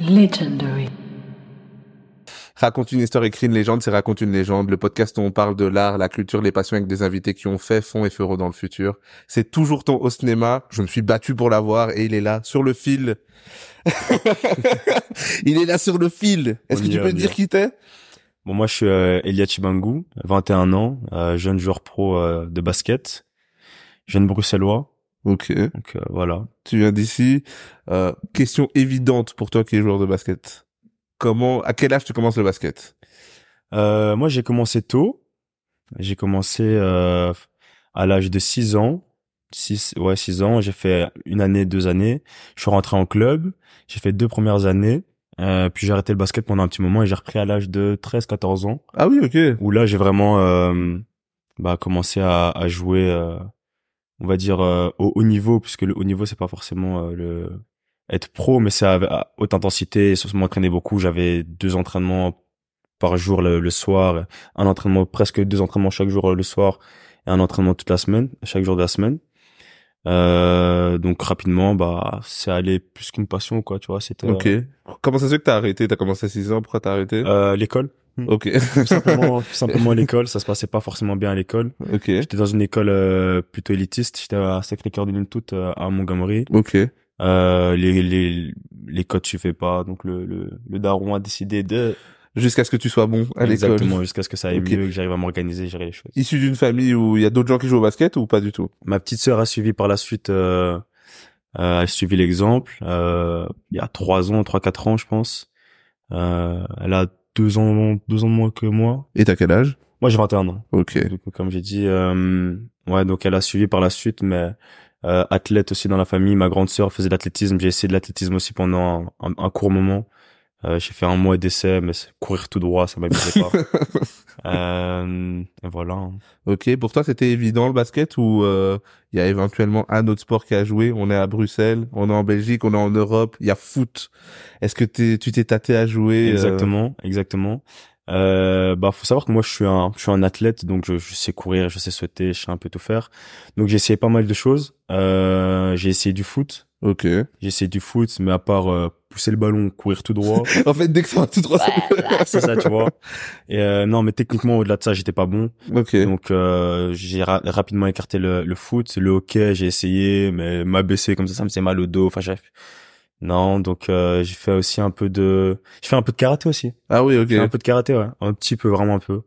Legendary. Raconte une histoire, écrit une légende, c'est Raconte une légende, le podcast où on parle de l'art, la culture, les passions avec des invités qui ont fait, font et feront dans le futur. C'est toujours ton au cinéma, je me suis battu pour l'avoir et il est là, sur le fil. il est là sur le fil. Est-ce que tu peux y dire qui t'es? Bon, moi, je suis euh, Elia Chibangu, 21 ans, euh, jeune joueur pro euh, de basket, jeune bruxellois. Ok, Donc euh, voilà. tu viens d'ici. Euh, question évidente pour toi qui es joueur de basket. Comment, à quel âge tu commences le basket? Euh, moi, j'ai commencé tôt. J'ai commencé euh, à l'âge de 6 ans. 6, ouais, 6 ans. J'ai fait une année, deux années. Je suis rentré en club. J'ai fait deux premières années. Euh, puis j'ai arrêté le basket pendant un petit moment et j'ai repris à l'âge de 13, 14 ans. Ah oui, ok. Où là, j'ai vraiment euh, bah, commencé à, à jouer, euh, on va dire, euh, au haut niveau, puisque le haut niveau, c'est pas forcément euh, le être pro, mais c'est à, à haute intensité. Et surtout, m'entraîner beaucoup. J'avais deux entraînements par jour le, le soir, un entraînement, presque deux entraînements chaque jour euh, le soir, et un entraînement toute la semaine, chaque jour de la semaine. Euh, donc rapidement, bah, c'est allé plus qu'une passion, quoi, tu vois. C'était Ok. Comment ça se fait que t'as arrêté? T'as commencé à 6 ans, pourquoi t'as arrêté? Euh, l'école. Ok. Tout simplement, tout simplement l'école. Ça se passait pas forcément bien à l'école. ok. J'étais dans une école euh, plutôt élitiste. J'étais à Sacré-Cœur de Lune toute euh, à Montgomery. Ok. Euh, les les les codes suivaient pas, donc le le, le daron a décidé de Jusqu'à ce que tu sois bon à l'école. exactement jusqu'à ce que ça aille mieux, que j'arrive à m'organiser, gérer les choses. Issu d'une famille où il y a d'autres gens qui jouent au basket ou pas du tout? Ma petite sœur a suivi par la suite. Euh, euh, a suivi l'exemple. Euh, il y a trois ans, trois quatre ans, je pense. Euh, elle a deux ans deux ans de moins que moi. Et t'as quel âge? Moi, j'ai 21 ans. Ok. Du coup, comme j'ai dit, euh, ouais, donc elle a suivi par la suite, mais euh, athlète aussi dans la famille. Ma grande sœur faisait de l'athlétisme. J'ai essayé de l'athlétisme aussi pendant un, un- un court moment. Euh, j'ai fait un mois d'essai, mais courir tout droit, ça m'amusait pas. euh, et voilà. Ok. Pour toi, c'était évident le basket ou euh, il y a éventuellement un autre sport qui a joué? On est à Bruxelles, on est en Belgique, on est en Europe. Il y a foot. Est-ce que t'es, tu t'es tâté à jouer euh, Exactement, exactement. Euh, bah, faut savoir que moi, je suis un, je suis un athlète, donc je, je sais courir, je sais sauter, je sais un peu tout faire. Donc j'ai essayé pas mal de choses. Euh, j'ai essayé du foot. Ok. J'ai essayé du foot, mais à part euh, pousser le ballon, courir tout droit. en fait, dès que ça va tout droit. c'est ça, tu vois. Et euh, non, mais techniquement, au-delà de ça, j'étais pas bon. ok. Donc, euh, j'ai ra- rapidement écarté le, le foot. Le hockey, j'ai essayé, mais m'abaisser comme ça, ça me faisait mal au dos. Enfin, j'ai... Non, donc euh, j'ai fait aussi un peu de... J'ai fait un peu de karaté aussi. Ah oui, ok. J'ai fait un peu de karaté, ouais. Un petit peu, vraiment un peu.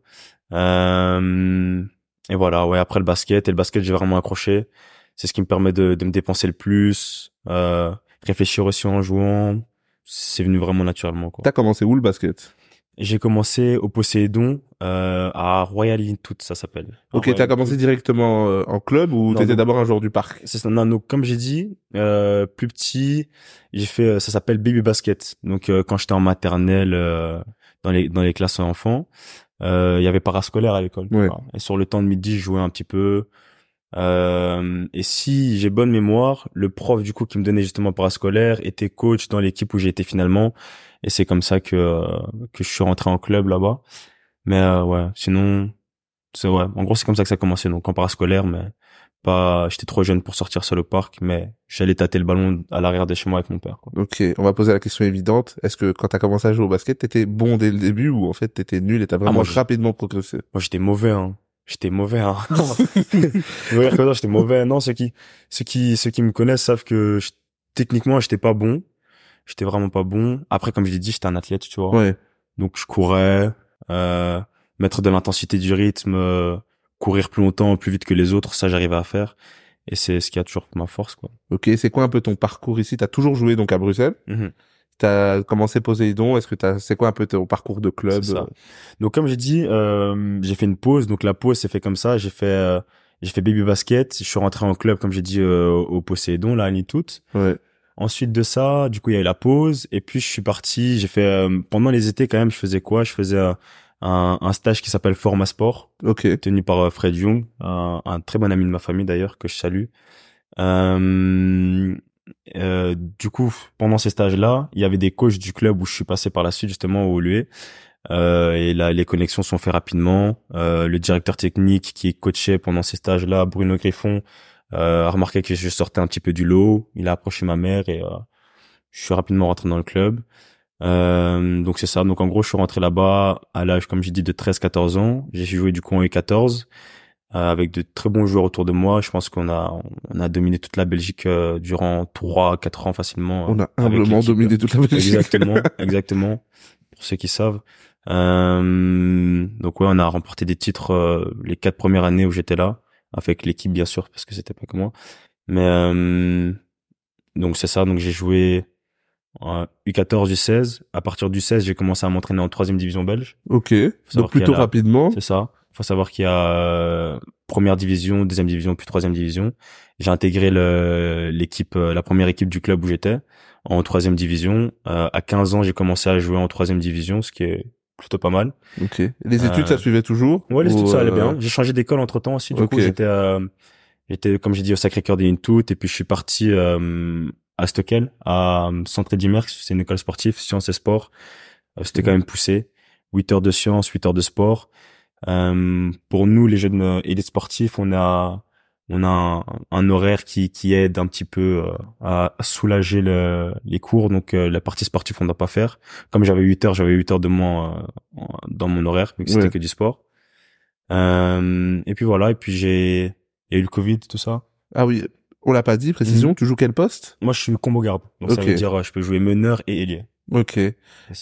Euh, et voilà, ouais, après le basket. Et le basket, j'ai vraiment accroché. C'est ce qui me permet de, de me dépenser le plus. Euh, réfléchir aussi en jouant. C'est venu vraiment naturellement, quoi. T'as commencé où le basket? J'ai commencé au Poséidon euh, à Royal Intout, ça s'appelle. Ok, t'as commencé directement euh, en club ou Non, t'étais non. d'abord un joueur du parc? C'est ça. Non, donc comme j'ai dit, euh, plus petit, j'ai fait, euh, ça s'appelle baby basket. Donc euh, quand j'étais en maternelle, euh, dans les dans les classes enfants, euh, il y avait parascolaire à l'école. Ouais. Et sur le temps de midi, je jouais un petit peu. Euh, et si j'ai bonne mémoire, le prof du coup qui me donnait justement parascolaire était coach dans l'équipe où j'ai été finalement. Et c'est comme ça que euh, que je suis rentré en club là-bas. Mais euh, ouais, sinon, c'est ouais. En gros, c'est comme ça que ça a commencé. Donc en parascolaire, mais pas. J'étais trop jeune pour sortir seul au parc, mais j'allais tâter le ballon à l'arrière de chez moi avec mon père. Quoi. Ok, on va poser la question évidente. Est-ce que quand t'as commencé à jouer au basket, t'étais bon dès le début ou en fait t'étais nul et t'as vraiment moi, je- rapidement progressé? Moi, j'étais mauvais. Hein. J'étais mauvais. Hein. Que j'étais mauvais. Non, ceux qui, ceux qui, ceux qui me connaissent savent que je- techniquement, j'étais pas bon. J'étais vraiment pas bon. Après, comme je l'ai dit, j'étais un athlète, tu vois. Ouais. Donc je courais, euh, mettre de l'intensité du rythme, euh, courir plus longtemps, plus vite que les autres, ça j'arrivais à faire. Et c'est ce qui a toujours ma force, quoi. Ok, c'est quoi un peu ton parcours ici? T'as toujours joué donc à Bruxelles? Mhm. T'as commencé Poséidon. Est-ce que t'as, c'est quoi un peu ton parcours de club? Ça. Donc comme j'ai dit, euh, j'ai fait une pause. Donc la pause s'est fait comme ça. J'ai fait, euh, j'ai fait baby basket. Je suis rentré en club, comme j'ai dit, euh, au Poséidon, là, à Nitout. Ouais. Ensuite de ça, du coup, il y a eu la pause. Et puis, je suis parti. J'ai fait euh, pendant les étés quand même. Je faisais quoi? Je faisais euh, un, un stage qui s'appelle Forma Sport. Ok. tenu par euh, Fred Young, un, un très bon ami de ma famille d'ailleurs que je salue. Euh, euh, du coup, pendant ces stages-là, il y avait des coachs du club où je suis passé par la suite justement au LUE. Euh, et là, les connexions sont faites rapidement. Euh, le directeur technique qui coachait pendant ces stages-là, Bruno Griffon, euh, a remarqué que je sortais un petit peu du lot. Il a approché ma mère et euh, je suis rapidement rentré dans le club. Euh, donc c'est ça. Donc en gros, je suis rentré là-bas à l'âge, comme j'ai dit, de 13-14 ans. J'ai joué du coup en U14 euh, avec de très bons joueurs autour de moi. Je pense qu'on a on a dominé toute la Belgique euh, durant 3-4 ans facilement. On a avec humblement dominé toute la Belgique. Exactement, exactement. Pour ceux qui savent. Euh, donc ouais, on a remporté des titres euh, les quatre premières années où j'étais là, avec l'équipe bien sûr parce que c'était pas que moi. Mais euh, donc c'est ça. Donc j'ai joué en U14, U16. À partir du 16, j'ai commencé à m'entraîner en troisième division belge. Ok. Donc a plutôt rapidement. C'est ça. Faut savoir qu'il y a euh, première division, deuxième division, puis troisième division. J'ai intégré le- l'équipe, euh, la première équipe du club où j'étais en troisième division. Euh, à 15 ans, j'ai commencé à jouer en troisième division, ce qui est plutôt pas mal. Ok. Les études, Euh, ça suivait toujours Ouais, les études, ça allait bien. J'ai changé d'école entre temps aussi. Du coup, j'étais, euh, j'étais, comme j'ai dit, au Sacré-Cœur des Intout, et puis je suis parti euh, à Stockel, à Centre Dimerx. C'est une école sportive, sciences et sport. C'était quand même poussé. 8 heures de sciences, 8 heures de sport. Euh, pour nous, les jeunes euh, et les sportifs, on a on a un, un horaire qui qui aide un petit peu euh, à soulager le, les cours. Donc euh, la partie sportive, on ne doit pas faire. Comme j'avais 8 heures, j'avais 8 heures de moins euh, dans mon horaire, vu que c'était Ouais. que du sport. Euh, et puis voilà, et puis j'ai il y a eu le Covid, tout ça. Ah oui, on l'a pas dit, précision, Mhm. tu joues quel poste? Moi, je suis combo garde. Donc ça veut dire je peux jouer meneur et ailier. Ok.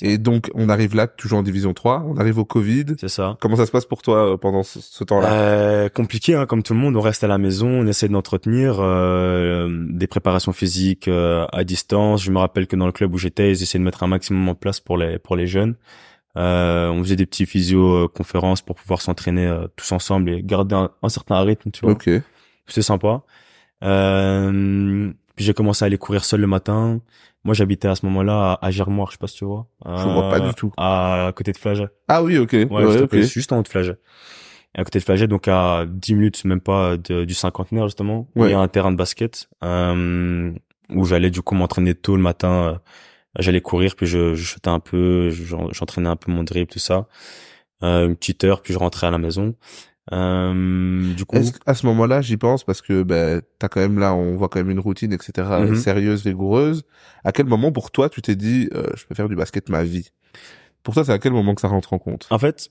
Et donc, on arrive là, toujours en division 3, on arrive au Covid. C'est ça. Comment ça se passe pour toi euh, pendant ce, ce temps-là? Euh, compliqué, hein, comme tout le monde. On reste à la maison, on essaie d'entretenir euh, des préparations physiques euh, à distance. Je me rappelle que dans le club où j'étais, ils essayaient de mettre un maximum en place pour les pour les jeunes. Euh, on faisait des petits physio conférences pour pouvoir s'entraîner tous ensemble et garder un, un certain rythme, tu vois. Ok. C'est sympa. Euh, puis j'ai commencé à aller courir seul le matin. Moi, j'habitais à ce moment-là à, Germoire, je sais pas si tu vois. Je vois pas du tout. À côté de Flaget. Ah oui, ok. Ouais, Ouais, juste, à ok. côté- juste en haut de Flaget. À côté de Flaget, donc à 10 minutes, même pas de- du cinquantenaire, justement. Ouais. Il y a un terrain de basket, euh, où j'allais du coup m'entraîner tôt le matin. euh, J'allais courir, puis je, je chutais un peu, je- j'en- j'entraînais un peu mon dribble, tout ça. Euh, une petite heure, puis je rentrais à la maison. Euh, du coup, qu'à ce moment-là, j'y pense parce que ben t'as quand même là, on voit quand même une routine, etc. Mhm. sérieuse, rigoureuse. À quel moment pour toi tu t'es dit, euh, je peux faire du basket ma vie? Pour toi, c'est à quel moment que ça rentre en compte? En fait,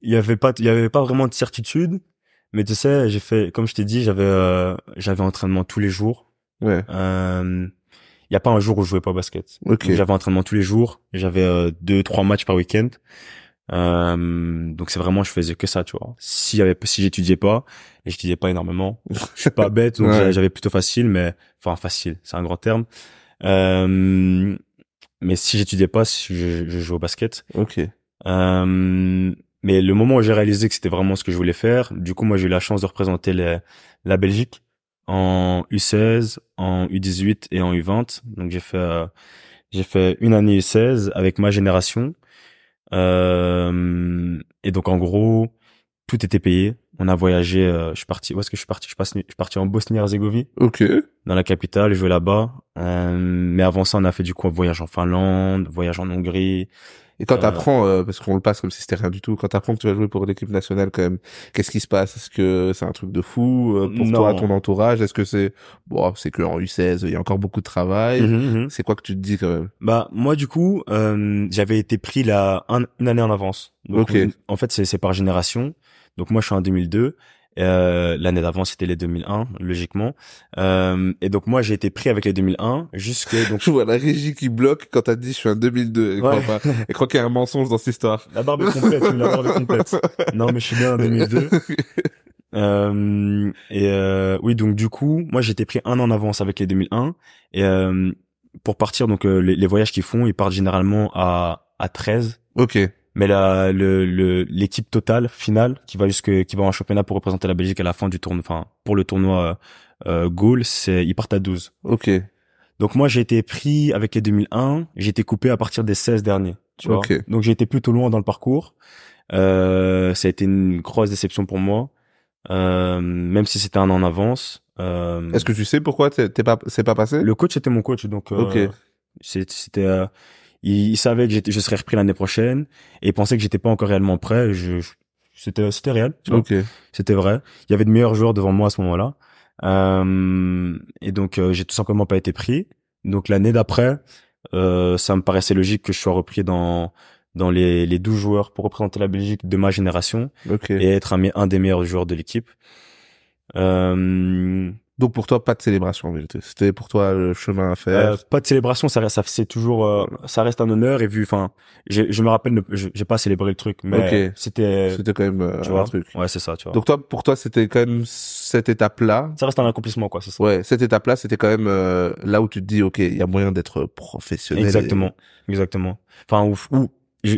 il y avait pas, il y avait pas vraiment de certitude, mais tu sais, j'ai fait, comme je t'ai dit, j'avais, euh, j'avais entraînement tous les jours. Ouais. Euh, il y a pas un jour où je jouais pas au basket. Ok. Donc, J'avais entraînement tous les jours. J'avais euh, deux, trois matchs par week-end. Euh, donc c'est vraiment, je faisais que ça, tu vois. Si y avait, si j'étudiais pas, et j'étudiais pas énormément, je suis pas bête, donc Ouais. j'avais plutôt facile, mais enfin facile, c'est un grand terme. Euh, mais si j'étudiais pas, je, je jouais au basket. Ok. Euh, mais le moment où j'ai réalisé que c'était vraiment ce que je voulais faire, du coup, moi, j'ai eu la chance de représenter les- la Belgique en U16, en U18 et en U20. Donc, j'ai fait, euh, j'ai fait une année U16 avec ma génération. Euh, et donc, en gros, tout était payé. On a voyagé, euh, je suis parti, où est-ce que je suis parti? Je suis parti, je suis parti en Bosnie-Herzégovine Ok. dans la capitale, jouer là-bas. Euh, mais avant ça, on a fait du coup un voyage en Finlande, voyage en Hongrie. Et quand Euh, t'apprends, euh, parce qu'on le passe comme si c'était rien du tout, quand t'apprends que tu vas jouer pour l'équipe nationale, quand même, qu'est-ce qui se passe? Est-ce que c'est un truc de fou? Euh, pour Non. toi, ton entourage Est-ce que c'est bon, c'est que en U16, il y a encore beaucoup de travail Mhm, mhm. C'est quoi que tu te dis quand même? Bah moi du coup euh, j'avais été pris là un- une année en avance. Donc Ok. en fait c'est par génération. Donc moi je suis en 2002. Euh, l'année d'avant c'était les 2001 logiquement. Euh, et donc moi j'ai été pris avec les 2001 jusque donc Je vois la régie qui bloque quand t'as dit je suis en 2002. Elle croit Ouais. pas. Elle croit qu'il y a un mensonge dans cette histoire. la barbe est complète, la barbe est complète. Non mais je suis bien en 2002. Euh, et euh, oui donc du coup moi j'étais pris un an en avance avec les 2001 et euh, pour partir donc euh, les, les voyages qu'ils font ils partent généralement à à 13 ok. Mais la, le, le, l'équipe totale finale qui va jusque, qui va en championnat pour représenter la Belgique à la fin du tournoi, enfin, pour le tournoi, euh, goal, c'est, ils partent à 12. Ok. Donc moi, j'ai été pris avec les 2001, j'ai été coupé à partir des 16 derniers, tu vois. Ok. Donc j'ai été plutôt loin dans le parcours. Euh, ça a été une grosse déception pour moi. Euh, même si c'était un an en avance. Euh, Est-ce que tu sais pourquoi t'es pas, c'est pas passé? Le coach était mon coach, donc euh, Ok. c'était, euh, il, il savait que je serais repris l'année prochaine et il pensait que j'étais pas encore réellement prêt. Je, je- c'était, c'était réel, tu vois. Ok. C'était vrai. Il y avait de meilleurs joueurs devant moi à ce moment-là, euh, et donc euh, j'ai tout simplement pas été pris. Donc l'année d'après, euh, ça me paraissait logique que je sois repris dans dans les les 12 joueurs pour représenter la Belgique de ma génération Ok. et être un, un des meilleurs joueurs de l'équipe. Euh, Donc pour toi, pas de célébration en vérité. C'était pour toi le chemin à faire. Euh, pas de célébration, ça reste, ça c'est toujours, euh, ça reste un honneur et vu, enfin, je me rappelle, je- j'ai pas célébré le truc, mais Ok. c'était, C'était quand même euh, tu un vois, truc. ouais, c'est ça, tu vois. Donc toi, pour toi, c'était quand même cette étape-là. ça reste un accomplissement, quoi, c'est ça. Ouais, cette étape-là, c'était quand même euh, là où tu te dis, ok, il y a moyen d'être professionnel. Exactement, exactement. Enfin, ou, ou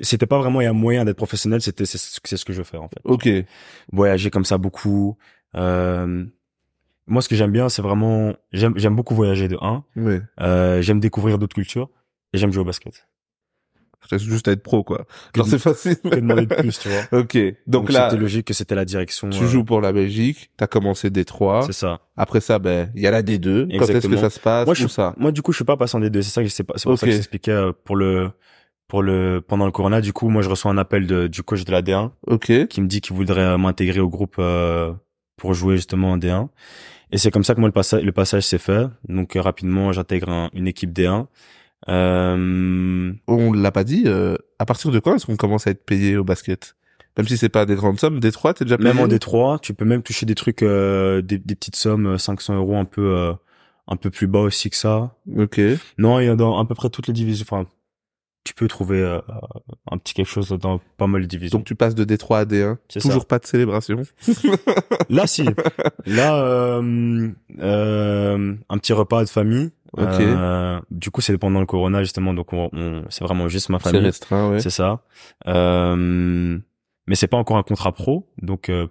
c'était pas vraiment il y a moyen d'être professionnel, c'était c'est ce que je veux faire en fait. Ok. Voyager comme ça beaucoup. Euh, moi, ce que j'aime bien, c'est vraiment, j'aime j'aime beaucoup voyager de un. Ouais. Euh, j'aime découvrir d'autres cultures et j'aime jouer au basket. Reste juste à être pro, quoi. Genre c'est facile. que demander de plus, tu vois. ok. Donc, Donc, là, c'était logique que c'était la direction. tu euh, joues pour la Belgique. T'as commencé D3. C'est ça. Après ça, ben, il y a la D2. Quand est-ce que Exactement. ça se passe Moi, je ça? Moi, du coup, je suis pas passé en D2. C'est ça que je sais pas. C'est pour ça que j'expliquais euh, pour le, pour le, pendant le Corona. Du coup, moi, je reçois un appel de, du coach de la D1 Ok. qui me dit qu'il voudrait euh, m'intégrer au groupe euh, pour jouer justement en D1. Et c'est comme ça que moi le passage, le passage s'est fait. Donc euh, rapidement, j'intègre un- une équipe D1. Euh, On l'a pas dit. euh, à partir de quand est-ce qu'on commence à être payé au basket? Même si c'est pas des grandes sommes, D3, t'es déjà payé même en D3, tu peux même toucher des trucs, euh, des, des petites sommes, euh, 500 euros un peu, euh, un peu plus bas aussi que ça. Ok. Non, il y a dans à peu près toutes les divisions. Enfin, tu peux trouver euh, un petit quelque chose dans pas mal de divisions. Donc tu passes de D3 à D1. C'est Toujours pas de célébration. Là, si. Là, euh, euh, un petit repas de famille. Ok. Euh, du coup, c'est pendant le corona justement, donc on, on- c'est vraiment juste ma C'est famille. restreint, ouais. C'est ça. Euh, mais c'est pas encore un contrat pro, donc euh,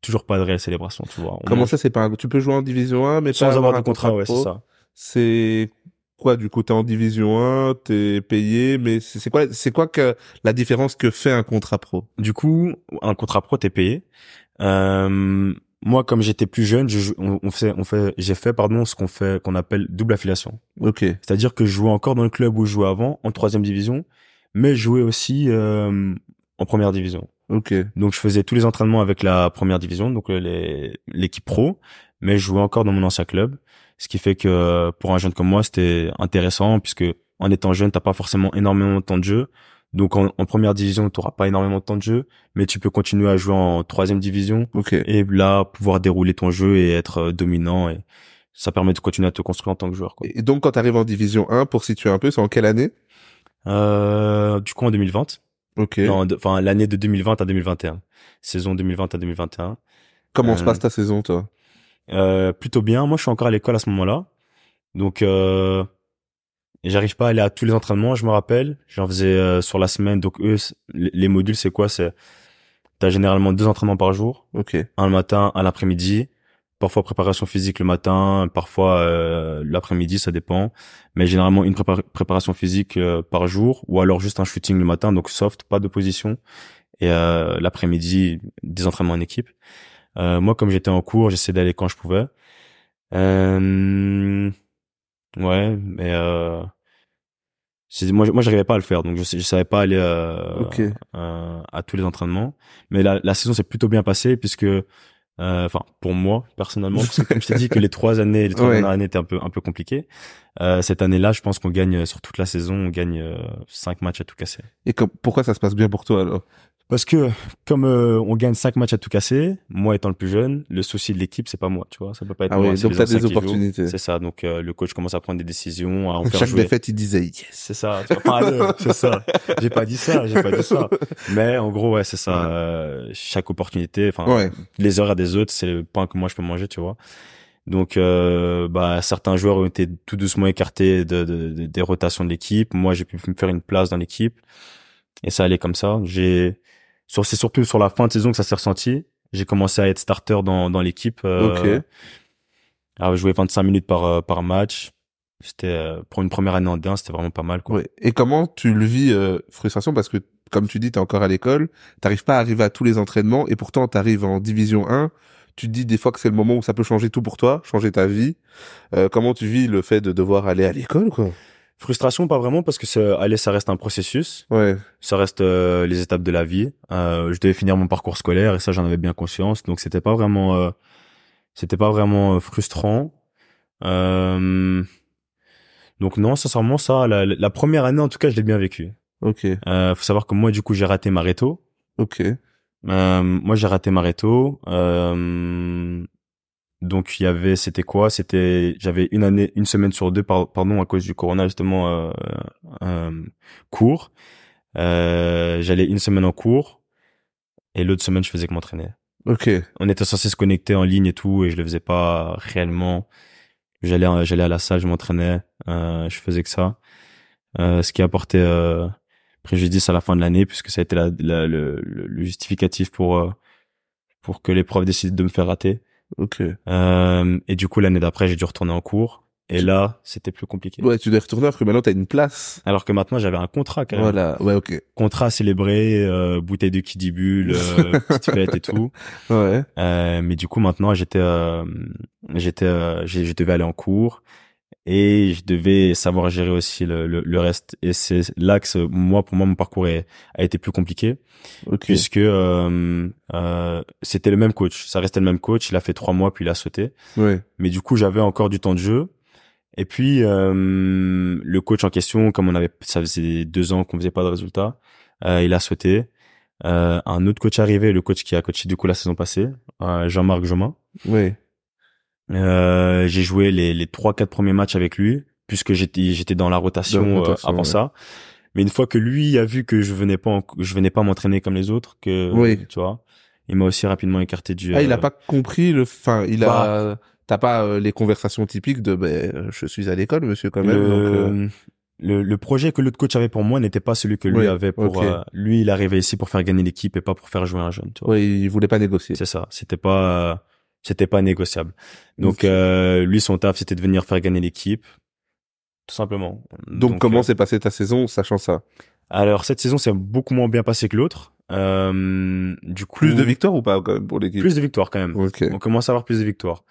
toujours pas de réelle célébration, tu vois. On- Comment ça, c'est pas un... Tu peux jouer en division 1, mais Sans pas avoir un de contrat, ouais, pro c'est ça. C'est quoi du coup T'es en division 1, t'es payé, mais c'est quoi C'est quoi que la différence que fait un contrat pro? Du coup, un contrat pro, t'es payé. Euh, moi, comme j'étais plus jeune, je, on, on fait, on fait, j'ai fait, pardon, ce qu'on fait, qu'on appelle double affiliation. Ok. C'est-à-dire que je jouais encore dans le club où je jouais avant, en troisième division, mais je jouais aussi euh, en première division. Ok. Donc je faisais tous les entraînements avec la première division, donc euh, les- l'équipe pro, mais je jouais encore dans mon ancien club, ce qui fait que euh, pour un jeune comme moi, c'était intéressant puisque en étant jeune, t'as pas forcément énormément de temps de jeu. Donc en, en première division, t'auras pas énormément de temps de jeu, mais tu peux continuer à jouer en troisième division Ok. et là pouvoir dérouler ton jeu et être euh, dominant et ça permet de continuer à te construire en tant que joueur. Quoi. Et donc quand t'arrives en division 1, pour situer un peu, c'est en quelle année? Euh, du coup en 2020, Ok. Enfin l'année de 2020 à 2021, saison 2020 à 2021. Comment euh, se passe ta saison, toi? Euh, plutôt bien. Moi, je suis encore à l'école à ce moment-là. Donc, euh, j'arrive pas à aller à tous les entraînements, je me rappelle. J'en faisais euh, sur la semaine. Donc, eux, les les modules, c'est quoi? C'est T'as généralement deux entraînements par jour. Ok. Un le matin, un l'après-midi. Parfois préparation physique le matin, parfois euh, l'après-midi, ça dépend. Mais généralement une prépa- préparation physique euh, par jour, ou alors juste un shooting le matin, donc soft, pas de position. Et euh, l'après-midi, des entraînements en équipe. Euh, moi, comme j'étais en cours, j'essayais d'aller quand je pouvais. Euh, ouais, mais euh, moi, moi, j'arrivais pas à le faire, donc je, je savais pas aller euh, euh, à tous les entraînements. Mais la, la saison s'est plutôt bien passée puisque, euh, enfin, pour moi personnellement, parce que comme je t'ai dit que les trois années, les trois Ouais. dernières années étaient un peu un peu compliquées. euh, cette année-là, je pense qu'on gagne sur toute la saison, on gagne cinq matchs à tout casser. Et pourquoi ça se passe bien pour toi alors? Parce que comme euh, on gagne cinq matchs à tout casser, moi étant le plus jeune, le souci de l'équipe c'est pas moi, tu vois, ça peut pas être Ah moi. oui, donc t'as des opportunités. C'est ça, donc euh, le coach commence à prendre des décisions, à en faire Chaque jouer. défaite, il disait yes. C'est ça, enfin, c'est ça. J'ai pas dit ça, j'ai pas dit ça. Mais en gros, ouais, c'est ça. Ouais. euh, chaque opportunité, enfin, Ouais. les heures à des autres, c'est le pain que moi je peux manger, tu vois. Donc, euh, bah, certains joueurs ont été tout doucement écartés de, de- de- des rotations de l'équipe. Moi, j'ai pu me faire une place dans l'équipe, et ça allait comme ça. J'ai, sur, c'est surtout sur la fin de saison que ça s'est ressenti. J'ai commencé à être starter dans dans l'équipe. euh, Ok. À jouer 25 minutes par euh, par match. C'était euh, pour une première année en D1, c'était vraiment pas mal, quoi. Ouais. Et comment tu le vis euh, frustration? Parce que comme tu dis, t'es encore à l'école, t'arrives pas à arriver à tous les entraînements et pourtant t'arrives en division 1. Tu te dis des fois que c'est le moment où ça peut changer tout pour toi, changer ta vie. Euh, comment tu vis le fait de devoir aller à l'école, quoi? Frustration, pas vraiment, parce que ça, allez, ça reste un processus. Ouais. Ça reste euh, les étapes de la vie. Euh, je devais finir mon parcours scolaire et ça, j'en avais bien conscience. Donc, c'était pas vraiment, euh, c'était pas vraiment euh, frustrant. Euh, Donc non, sincèrement, ça, la, la première année, en tout cas, je l'ai bien vécu. Ok, Euh, faut savoir que moi, du coup, j'ai raté ma réto. ok, Euh, moi, j'ai raté ma réto. Donc, il y avait, c'était quoi? C'était, j'avais une année, une semaine sur deux, par- pardon, à cause du corona, justement, euh, euh, cours. Euh, j'allais une semaine en cours et l'autre semaine, je faisais que m'entraîner. ok, On était censé se connecter en ligne et tout, et je le faisais pas réellement. J'allais, j'allais à la salle, je m'entraînais, euh, je faisais que ça. Euh, ce qui a apporté euh, préjudice à la fin de l'année, puisque ça a été la, la- le, le- justificatif pour pour que les profs décident de me faire rater. Ok. Euh, et du coup, l'année d'après, j'ai dû retourner en cours. Et là, c'était plus compliqué. Ouais, tu dois retourner alors que maintenant t'as une place. Alors que maintenant, j'avais un contrat quand même. Voilà, ouais, ok. Contrat à célébrer, euh, bouteille de kidibule, euh, petite fête et tout. Ouais, Euh, mais du coup, maintenant, j'étais, euh, j'étais, euh, je devais aller en cours et je devais savoir gérer aussi le, le, le reste. Et c'est là que moi, pour moi, mon parcours est- a été plus compliqué ok. puisque euh, euh, c'était le même coach. Ça restait le même coach. Il a fait trois mois puis il a sauté. Ouais, Mais du coup, j'avais encore du temps de jeu. Et puis euh, le coach en question, comme on avait, ça faisait deux ans qu'on faisait pas de résultats, euh, il a sauté. Euh, un autre coach arrivé, le coach qui a coaché du coup la saison passée, euh, Jean-Marc Jomain. ouais, Euh, j'ai joué les les trois quatre premiers matchs avec lui puisque j'étais j'étais dans la rotation, euh, avant ouais. ça. Mais une fois que lui a vu que je venais pas en- je venais pas m'entraîner comme les autres que Oui. tu vois, il m'a aussi rapidement écarté du Ah, il a euh, pas compris le, enfin, il a, Bah. t'as pas euh, les conversations typiques de, ben, je suis à l'école, monsieur, quand même. donc, le, le, projet que l'autre coach avait pour moi n'était pas celui que lui Oui, avait pour euh, lui il arrivait ici pour faire gagner l'équipe et pas pour faire jouer un jeune tu vois. ouais, il voulait pas négocier. c'est ça c'était pas euh, c'était pas négociable donc euh, lui son taf c'était de venir faire gagner l'équipe tout simplement Donc, comment euh, s'est passée ta saison, sachant ça? alors cette saison c'est beaucoup moins bien passé que l'autre euh, du coup Plus de victoires ou pas, quand même, pour l'équipe? plus de victoires quand même Ok. on commence à avoir plus de victoires.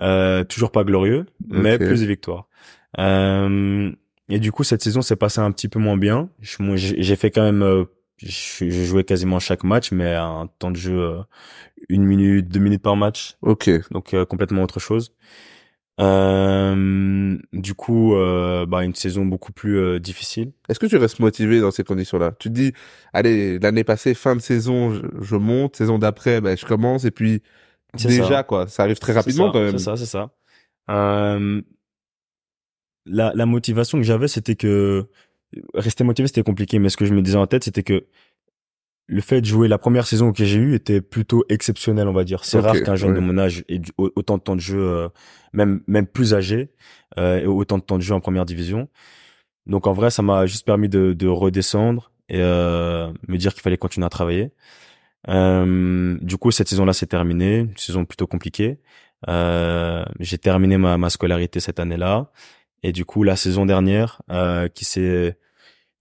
Euh, toujours pas glorieux, mais plus de victoires. Euh, et du coup, cette saison s'est passée un petit peu moins bien. J'ai fait quand même, euh, je- j'ai joué quasiment chaque match, mais à un temps de jeu euh, une minute, deux minutes par match, Ok. donc euh, complètement autre chose. Euh, du coup, euh, bah une saison beaucoup plus euh, difficile. Est-ce que tu restes motivé dans ces conditions-là? Tu te dis, allez, l'année passée, fin de saison, je, je monte, saison d'après, ben, je commence, et puis, déjà, ça. quoi, ça arrive très rapidement, ça, quand même. C'est ça, c'est ça. Euh, la, la motivation que j'avais, c'était que rester motivé, c'était compliqué, mais ce que je me disais en tête, c'était que le fait de jouer la première saison que j'ai eue était plutôt exceptionnel, on va dire. C'est rare qu'un jeune ouais. de mon âge ait autant de temps de jeu, euh, même même plus âgé, euh, et autant de temps de jeu en première division. Donc en vrai, ça m'a juste permis de, de redescendre et euh, me dire qu'il fallait continuer à travailler. Euh, du coup, cette saison-là, c'est terminé, une saison plutôt compliquée. Euh, j'ai terminé ma, ma scolarité cette année-là, et du coup, la saison dernière, euh, qui s'est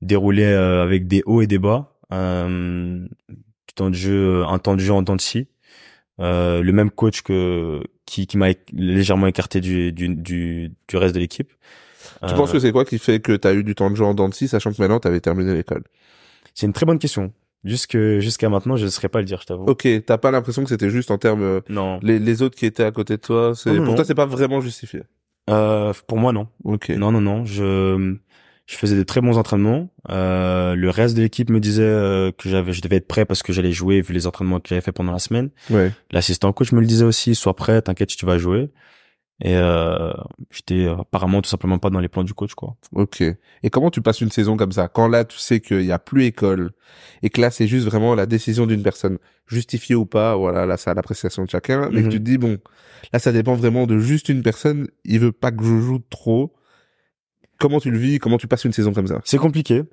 déroulée avec des hauts et des bas, euh, du temps de jeu, un temps de jeu en dents de scie. Euh, le même coach que qui, qui m'a légèrement écarté du, du, du, du reste de l'équipe. Tu Euh, penses que c'est quoi qui fait que t'as eu du temps de jeu en dents de scie, sachant que maintenant t'avais terminé l'école? C'est une très bonne question. Jusque jusqu'à maintenant, je ne saurais pas le dire, je t'avoue. Ok, t'as pas l'impression que c'était juste en termes, euh, Non. les, les autres qui étaient à côté de toi, c'est, pour non. toi, c'est pas vraiment justifié? Euh, pour moi, non. Ok. Non, non, non. Je je faisais de très bons entraînements. Euh, le reste de l'équipe me disait euh, que j'avais, je devais être prêt parce que j'allais jouer vu les entraînements que j'avais fait pendant la semaine. Ouais. L'assistant coach me le disait aussi, sois prêt, t'inquiète, tu vas jouer. Et euh, j'étais apparemment tout simplement pas dans les plans du coach, quoi. Ok. Et comment tu passes une saison comme ça? Quand là, tu sais qu'il y a plus école et que là, c'est juste vraiment la décision d'une personne, justifiée ou pas, voilà, là, c'est à l'appréciation de chacun, mais que Mhm. tu te dis, bon, là, ça dépend vraiment de juste une personne, il veut pas que je joue trop. Comment tu le vis Comment tu passes une saison comme ça C'est compliqué.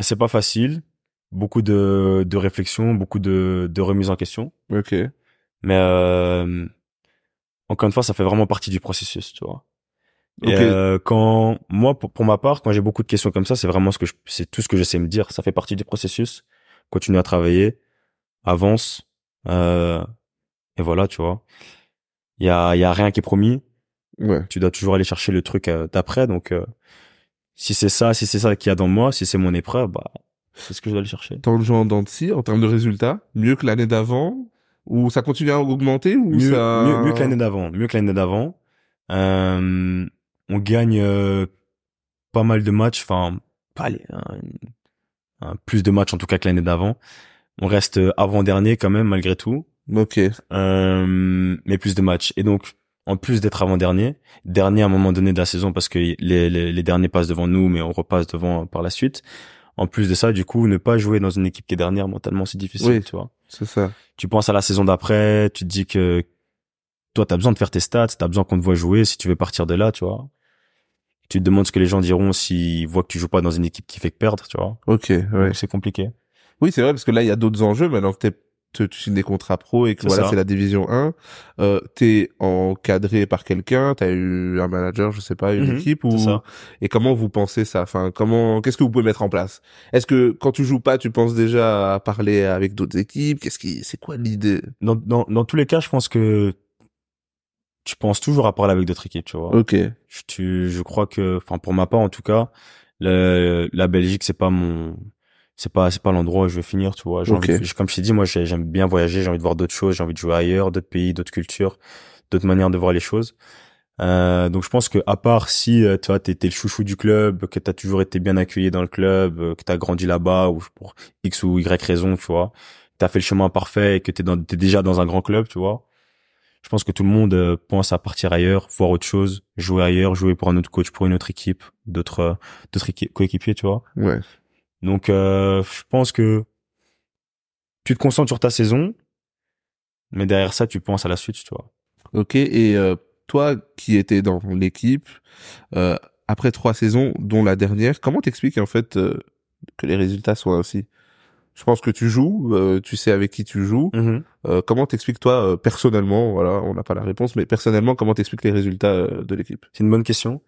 C'est pas facile. Beaucoup de, de réflexion, beaucoup de, de remise en question. Ok. Mais euh, encore une fois, ça fait vraiment partie du processus, tu vois. Et Ok. euh, quand moi, pour, pour ma part, quand j'ai beaucoup de questions comme ça, c'est vraiment ce que je, c'est tout ce que je sais me dire. Ça fait partie du processus. Continue à travailler, avance, euh, et voilà, tu vois. Il y a, il y a rien qui est promis. Ouais. Tu dois toujours aller chercher le truc euh, d'après. Donc, euh, si c'est ça, si c'est ça qu'il y a dans moi, si c'est mon épreuve, bah, c'est ce que je dois aller chercher. Temps de jeu en dents en termes de résultats, mieux que l'année d'avant Ou ça continue à augmenter ou mieux, ça... mieux, mieux que l'année d'avant. Mieux que l'année d'avant. Euh, on gagne euh, pas mal de matchs, enfin, pas un- un- plus de matchs en tout cas que l'année d'avant. On reste avant-dernier quand même malgré tout, Ok. euh, mais plus de matchs. Et donc, en plus d'être avant-dernier, dernier à un moment donné de la saison parce que les, les, les derniers passent devant nous, mais on repasse devant par la suite. En plus de ça, du coup, ne pas jouer dans une équipe qui est dernière mentalement, c'est difficile, Oui. tu vois. C'est ça. Tu penses à la saison d'après, tu te dis que toi, t'as besoin de faire tes stats, t'as besoin qu'on te voit jouer si tu veux partir de là, tu vois. Tu te demandes ce que les gens diront s'ils voient que tu joues pas dans une équipe qui fait que perdre, tu vois. Ok, ouais. C'est compliqué. Oui, c'est vrai, parce que là, il y a d'autres enjeux. Maintenant que t'es, tu, tu signes des contrats pro et que voilà, c'est la division 1, euh, t'es encadré par quelqu'un, t'as eu un manager, je sais pas, une Mhm, équipe ou, ça. et comment vous pensez ça? Enfin, comment, qu'est-ce que vous pouvez mettre en place? Est-ce que quand tu joues pas, tu penses déjà à parler avec d'autres équipes? Qu'est-ce qui, c'est quoi l'idée? Dans, dans, dans tous les cas, je pense que tu penses toujours à parler avec d'autres équipes, tu vois. Ok. Je, tu, je crois que, enfin, pour ma part, en tout cas, le, la Belgique, c'est pas mon, c'est pas, c'est pas l'endroit où je vais finir, tu vois. J'ai Ok. envie de- comme je t'ai dit, moi, j'ai- j'aime bien voyager, j'ai envie de voir d'autres choses, j'ai envie de jouer ailleurs, d'autres pays, d'autres cultures, d'autres manières de voir les choses. Euh, donc je pense que à part si euh, tu vois t'es le chouchou du club, que t'as toujours été bien accueilli dans le club, euh, que t'as grandi là-bas ou pour x ou y raison, tu vois, t'as fait le chemin parfait et que t'es dans t'es déjà dans un grand club, tu vois. Je pense que tout le monde euh, pense à partir ailleurs, voir autre chose, jouer ailleurs, jouer pour un autre coach, pour une autre équipe, d'autres d'autres équi- coéquipiers, tu vois. Ouais. Donc euh, je pense que tu te concentres sur ta saison, mais derrière ça tu penses à la suite, tu vois. Ok. Et euh, toi, qui étais dans l'équipe, euh, après trois saisons, dont la dernière, comment t'expliques en fait euh, que les résultats soient ainsi Je pense que tu joues, euh, tu sais avec qui tu joues. Euh, comment t'expliques toi euh, personnellement Voilà, on n'a pas la réponse, mais personnellement, comment t'expliques les résultats euh, de l'équipe? C'est une bonne question.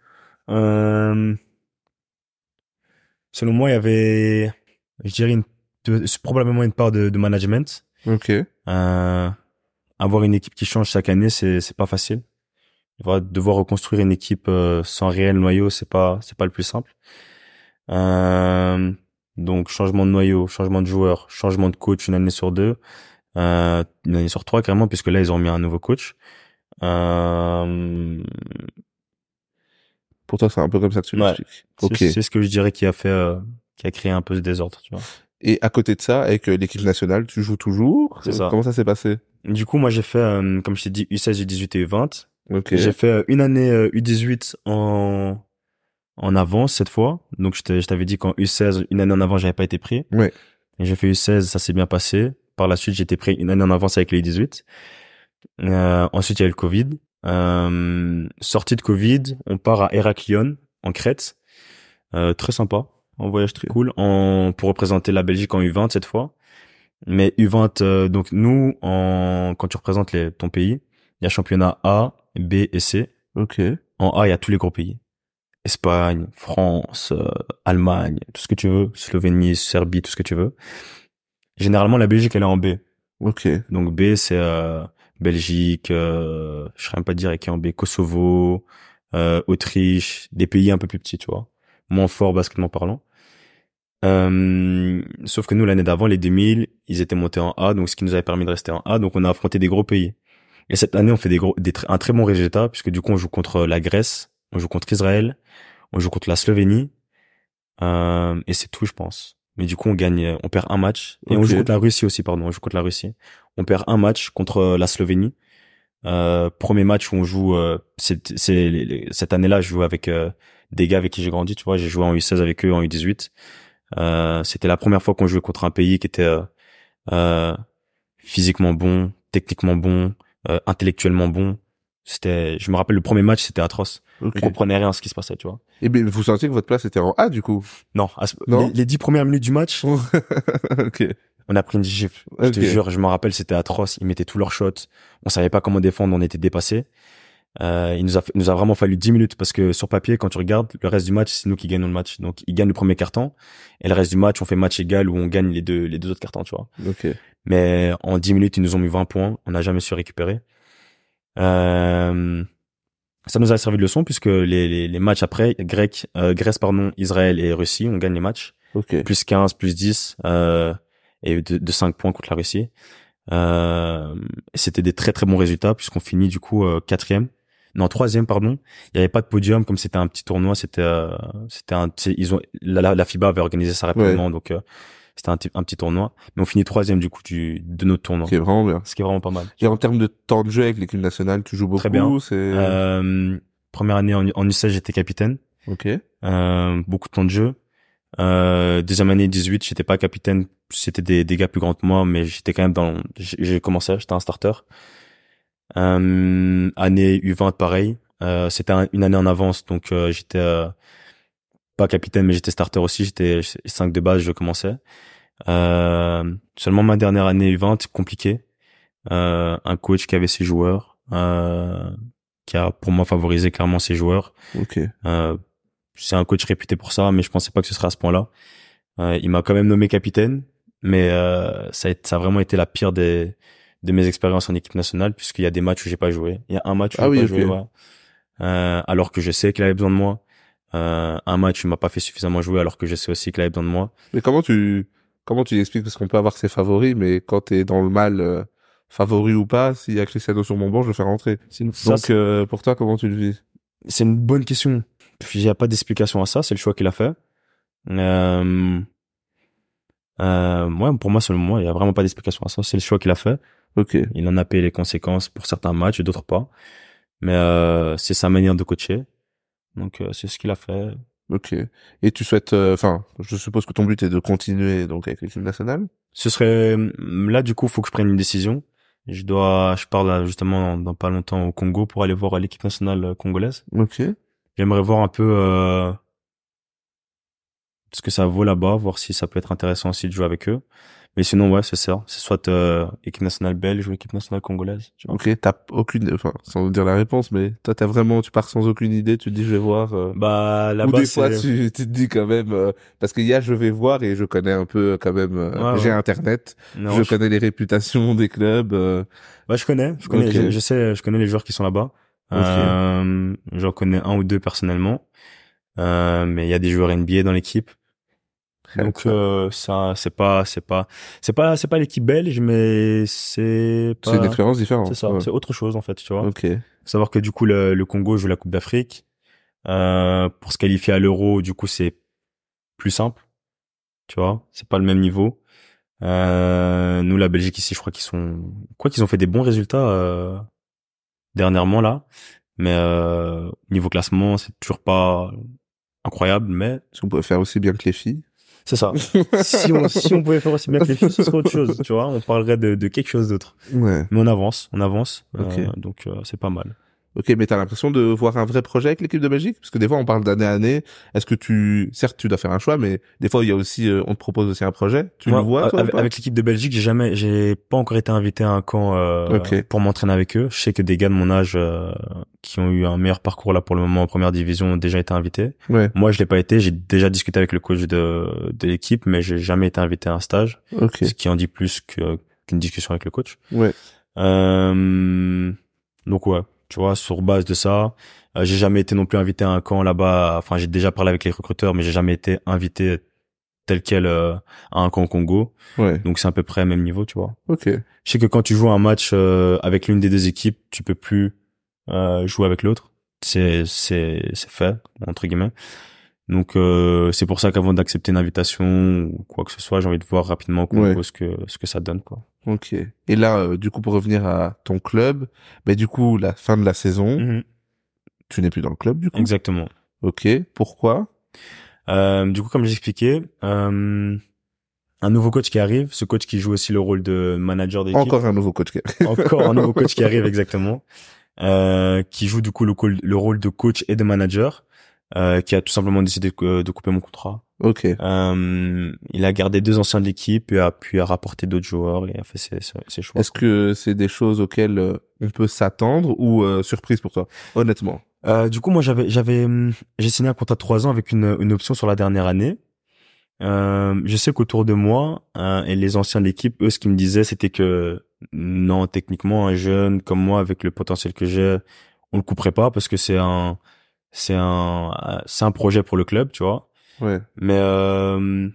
Selon moi, il y avait, je dirais, une, de- probablement une part de, de management. Ok. Euh, avoir une équipe qui change chaque année, c'est c'est pas facile. Devoir, devoir reconstruire une équipe euh, sans réel noyau, c'est pas c'est pas le plus simple. Euh, donc changement de noyau, changement de joueur, changement de coach une année sur deux, euh, une année sur trois carrément, puisque là ils ont mis un nouveau coach. Euh, Pour toi, c'est un peu comme ça que tu Ouais. l'expliques. C'est Ok. c'est ce que je dirais qui a fait, euh, qui a créé un peu ce désordre, tu vois. Et à côté de ça, avec euh, l'équipe nationale, tu joues toujours C'est ça. Comment ça s'est passé Du coup, moi, j'ai fait, euh, comme je t'ai dit, U16, U18 et U20. Ok. J'ai fait euh, une année euh, U18 en en avance cette fois. Donc, je t'avais dit qu'en U16, une année en avant, j'avais pas été pris. Ouais. Et j'ai fait U16, ça s'est bien passé. Par la suite, j'ai été pris une année en avance avec les U18. Euh, ensuite, il y a eu le Covid. Euh, sortie de Covid, on part à Héraklion, en Crète. Euh, très sympa. Un voyage très cool. En, pour représenter la Belgique en U20 cette fois. Mais U20, euh, donc nous, en, quand tu représentes les, ton pays, il y a championnat A, B et C. Ok. En A, il y a tous les gros pays. Espagne, France, euh, Allemagne, tout ce que tu veux. Slovénie, Serbie, tout ce que tu veux. Généralement, la Belgique, elle est en B. Ok. Donc B, c'est euh, Belgique, euh, je serais même pas dire B, Kosovo, euh, Autriche, des pays un peu plus petits, tu vois. Moins forts baskettement parlant. Euh, sauf que nous, l'année d'avant, les 2000, ils étaient montés en A, donc ce qui nous avait permis de rester en A. Donc on a affronté des gros pays. Et cette année, on fait des gros, des, un très bon résultat, puisque du coup, on joue contre la Grèce, on joue contre Israël, on joue contre la Slovénie, euh, et c'est tout, je pense. Mais du coup, on gagne, on perd un match. Et on joue contre la Russie aussi, pardon. On joue contre la Russie. On perd un match contre euh, la Slovénie. Euh, premier match où on joue, euh, c'est, cette année-là, je joue avec euh, des gars avec qui j'ai grandi. Tu vois, j'ai joué en U16 avec eux, en U18. Euh, c'était la première fois qu'on jouait contre un pays qui était physiquement bon, techniquement bon, intellectuellement bon. C'était, je me rappelle le premier match, c'était atroce. Ok. On comprenait rien à ce qui se passait, tu vois. Et bien, vous sentiez que votre place était en A, du coup? Non, à ce- Non? les, les dix premières minutes du match, Ok. On a pris une gifle. Je te jure, je me rappelle, c'était atroce. Ils mettaient tous leurs shots. On savait pas comment défendre, on était dépassés. Euh, il nous a, il nous a vraiment fallu 10 minutes parce que sur papier, quand tu regardes, le reste du match, c'est nous qui gagnons le match. Donc, ils gagnent le premier carton et le reste du match, on fait match égal où on gagne les deux, les deux autres cartons, tu vois. Mais en 10 minutes, ils nous ont mis 20 points. On n'a jamais su récupérer. Euh, ça nous a servi de leçon puisque les, les, les matchs après, Grec, euh, Grèce, pardon, Israël et Russie, on gagne les matchs. Plus 15, plus 10, euh, et de, de 5 points contre la Russie. Euh, c'était des très très bons résultats puisqu'on finit du coup euh, quatrième non troisième pardon. Il y avait pas de podium comme c'était un petit tournoi. C'était euh, c'était un ils ont la, la, FIBA avait organisé ça rapidement donc euh, c'était un, un, petit tournoi. Mais on finit troisième du coup du de notre tournoi. Ce qui est vraiment bien. Ce qui est vraiment pas mal. Et en termes de temps de jeu avec l'équipe nationale, tu joues beaucoup. Très bien. C'est euh, première année en, en U16 j'étais capitaine. ok. Euh, beaucoup de temps de jeu. Euh, deuxième année 18, j'étais pas capitaine, c'était des, des gars plus grands que moi, mais j'étais quand même dans. J'ai commencé, j'étais un starter. Euh, année U20, pareil. Euh, c'était une année en avance, donc euh, j'étais euh, pas capitaine, mais j'étais starter aussi. J'étais 5 de base, je commençais. Euh, seulement ma dernière année U20, compliqué. un coach qui avait ses joueurs, qui a pour moi favorisé clairement ses joueurs. Ok c'est un coach réputé pour ça, mais je pensais pas que ce serait à ce point-là. Euh, il m'a quand même nommé capitaine, mais euh, ça, a, ça a vraiment été la pire des de mes expériences en équipe nationale, puisqu'il y a des matchs où j'ai pas joué. Il y a un match où ah j'ai oui, pas okay. joué, ouais. euh, alors que je sais qu'il avait besoin de moi. Euh, un match où il m'a pas fait suffisamment jouer, alors que je sais aussi qu'il avait besoin de moi. Mais comment tu comment tu expliques? Parce qu'on peut avoir ses favoris, mais quand t'es dans le mal, euh, favori ou pas, s'il y a Cristiano sur mon banc, je le fais rentrer. Une... Donc euh, pour toi, comment tu le vis? C'est une bonne question. Il n'y a pas d'explication à ça, c'est le choix qu'il a fait. Euh, euh, ouais, pour moi, selon moi, il n'y a vraiment pas d'explication à ça, c'est le choix qu'il a fait. Ok. Il en a payé les conséquences pour certains matchs et d'autres pas. Mais euh, c'est sa manière de coacher. Donc euh, c'est ce qu'il a fait. Ok. Et tu souhaites, euh, enfin, je suppose que ton but est de continuer donc avec l'équipe nationale? Ce serait là du coup, faut que je prenne une décision. Je dois, je parle justement dans, dans pas longtemps au Congo pour aller voir l'équipe nationale congolaise. Ok. J'aimerais voir un peu euh, ce que ça vaut là-bas, voir si ça peut être intéressant aussi de jouer avec eux. Mais sinon, ouais, c'est ça. C'est soit euh, équipe nationale belge ou équipe nationale congolaise. Tu vois. Ok, t'as aucune, enfin, sans dire la réponse, mais toi, t'as vraiment, tu pars sans aucune idée, tu te dis, je vais voir. Euh... Bah là-bas, Ou des fois, tu, tu, te dis quand même, euh, parce qu'il y a, je vais voir et je connais un peu quand même. Euh, Ouais, J'ai ouais. Internet, Non, je, connais les réputations des clubs. euh, Bah je connais, je connais, je sais, je connais les joueurs qui sont là-bas. Euh, J'en connais un ou deux personnellement, euh, mais il y a des joueurs NBA dans l'équipe. Donc euh, ça, c'est pas, c'est pas, c'est pas, c'est pas l'équipe belge, mais c'est pas. c'est une expérience différente. C'est ça, ouais. c'est autre chose en fait, tu vois. Ok. Faut savoir que du coup le, le Congo joue la Coupe d'Afrique. Euh, pour se qualifier à l'Euro, du coup c'est plus simple, tu vois. C'est pas le même niveau. Euh, nous la Belgique ici, je crois qu'ils sont, quoi qu'ils ont fait des bons résultats euh, dernièrement là, mais euh, niveau classement c'est toujours pas incroyable, mais Si on pouvait faire aussi bien que les filles? c'est ça. si on si on pouvait faire aussi bien que les filles, ce serait autre chose, tu vois. On parlerait de, de quelque chose d'autre. Ouais. Mais on avance, on avance. Ok. Euh, donc euh, c'est pas mal. Ok, mais t'as l'impression de voir un vrai projet avec l'équipe de Belgique? Parce que des fois, on parle d'année à année. Est-ce que tu, certes, tu dois faire un choix, mais des fois, il y a aussi, euh, on te propose aussi un projet. Tu Moi, le vois, toi, avec, l'équipe de Belgique, j'ai jamais, j'ai pas encore été invité à un camp euh, pour m'entraîner avec eux. Je sais que des gars de mon âge euh, qui ont eu un meilleur parcours là pour le moment en première division ont déjà été invités. Ouais. Moi, je l'ai pas été. J'ai déjà discuté avec le coach de, de l'équipe, mais j'ai jamais été invité à un stage, Ok. ce qui en dit plus que qu'une discussion avec le coach. Ouais. Euh, donc ouais, tu vois, sur base de ça, euh, j'ai jamais été non plus invité à un camp là-bas. Enfin, j'ai déjà parlé avec les recruteurs, mais j'ai jamais été invité tel quel euh, à un camp au Congo. Ouais. Donc c'est à peu près même niveau, tu vois. Ok. Je sais que quand tu joues un match euh, avec l'une des deux équipes, tu peux plus euh, jouer avec l'autre. C'est c'est c'est fait entre guillemets. Donc euh, c'est pour ça qu'avant d'accepter une invitation ou quoi que ce soit, j'ai envie de voir rapidement au Congo Ouais. ce que ce que ça donne quoi. Ok. Et là, euh, du coup, pour revenir à ton club, ben du coup, la fin de la saison, tu n'es plus dans le club, du coup? Exactement. Ok. Pourquoi? Euh, du coup, comme j'ai expliqué, euh, un nouveau coach qui arrive, ce coach qui joue aussi le rôle de manager d'équipe. Encore un nouveau coach. Encore un nouveau coach qui arrive exactement, euh, qui joue du coup le, rôle de coach et de manager, euh, qui a tout simplement décidé de, de couper mon contrat. Ok. Euh, il a gardé deux anciens de l'équipe et a pu rapporter d'autres joueurs et a fait ses, ses, ses choix. Est-ce que c'est des choses auxquelles euh, on peut s'attendre ou euh, surprise pour toi, honnêtement? Euh, du coup, moi, j'avais, j'avais, hum, j'ai signé un contrat de trois ans avec une, une option sur la dernière année. Euh, je sais qu'autour de moi et les anciens de l'équipe, eux, ce qu'ils me disaient, c'était que non, techniquement, un jeune comme moi, avec le potentiel que j'ai, on le couperait pas parce que c'est un, c'est un, euh, c'est un projet pour le club, tu vois. Ouais. Mais euh,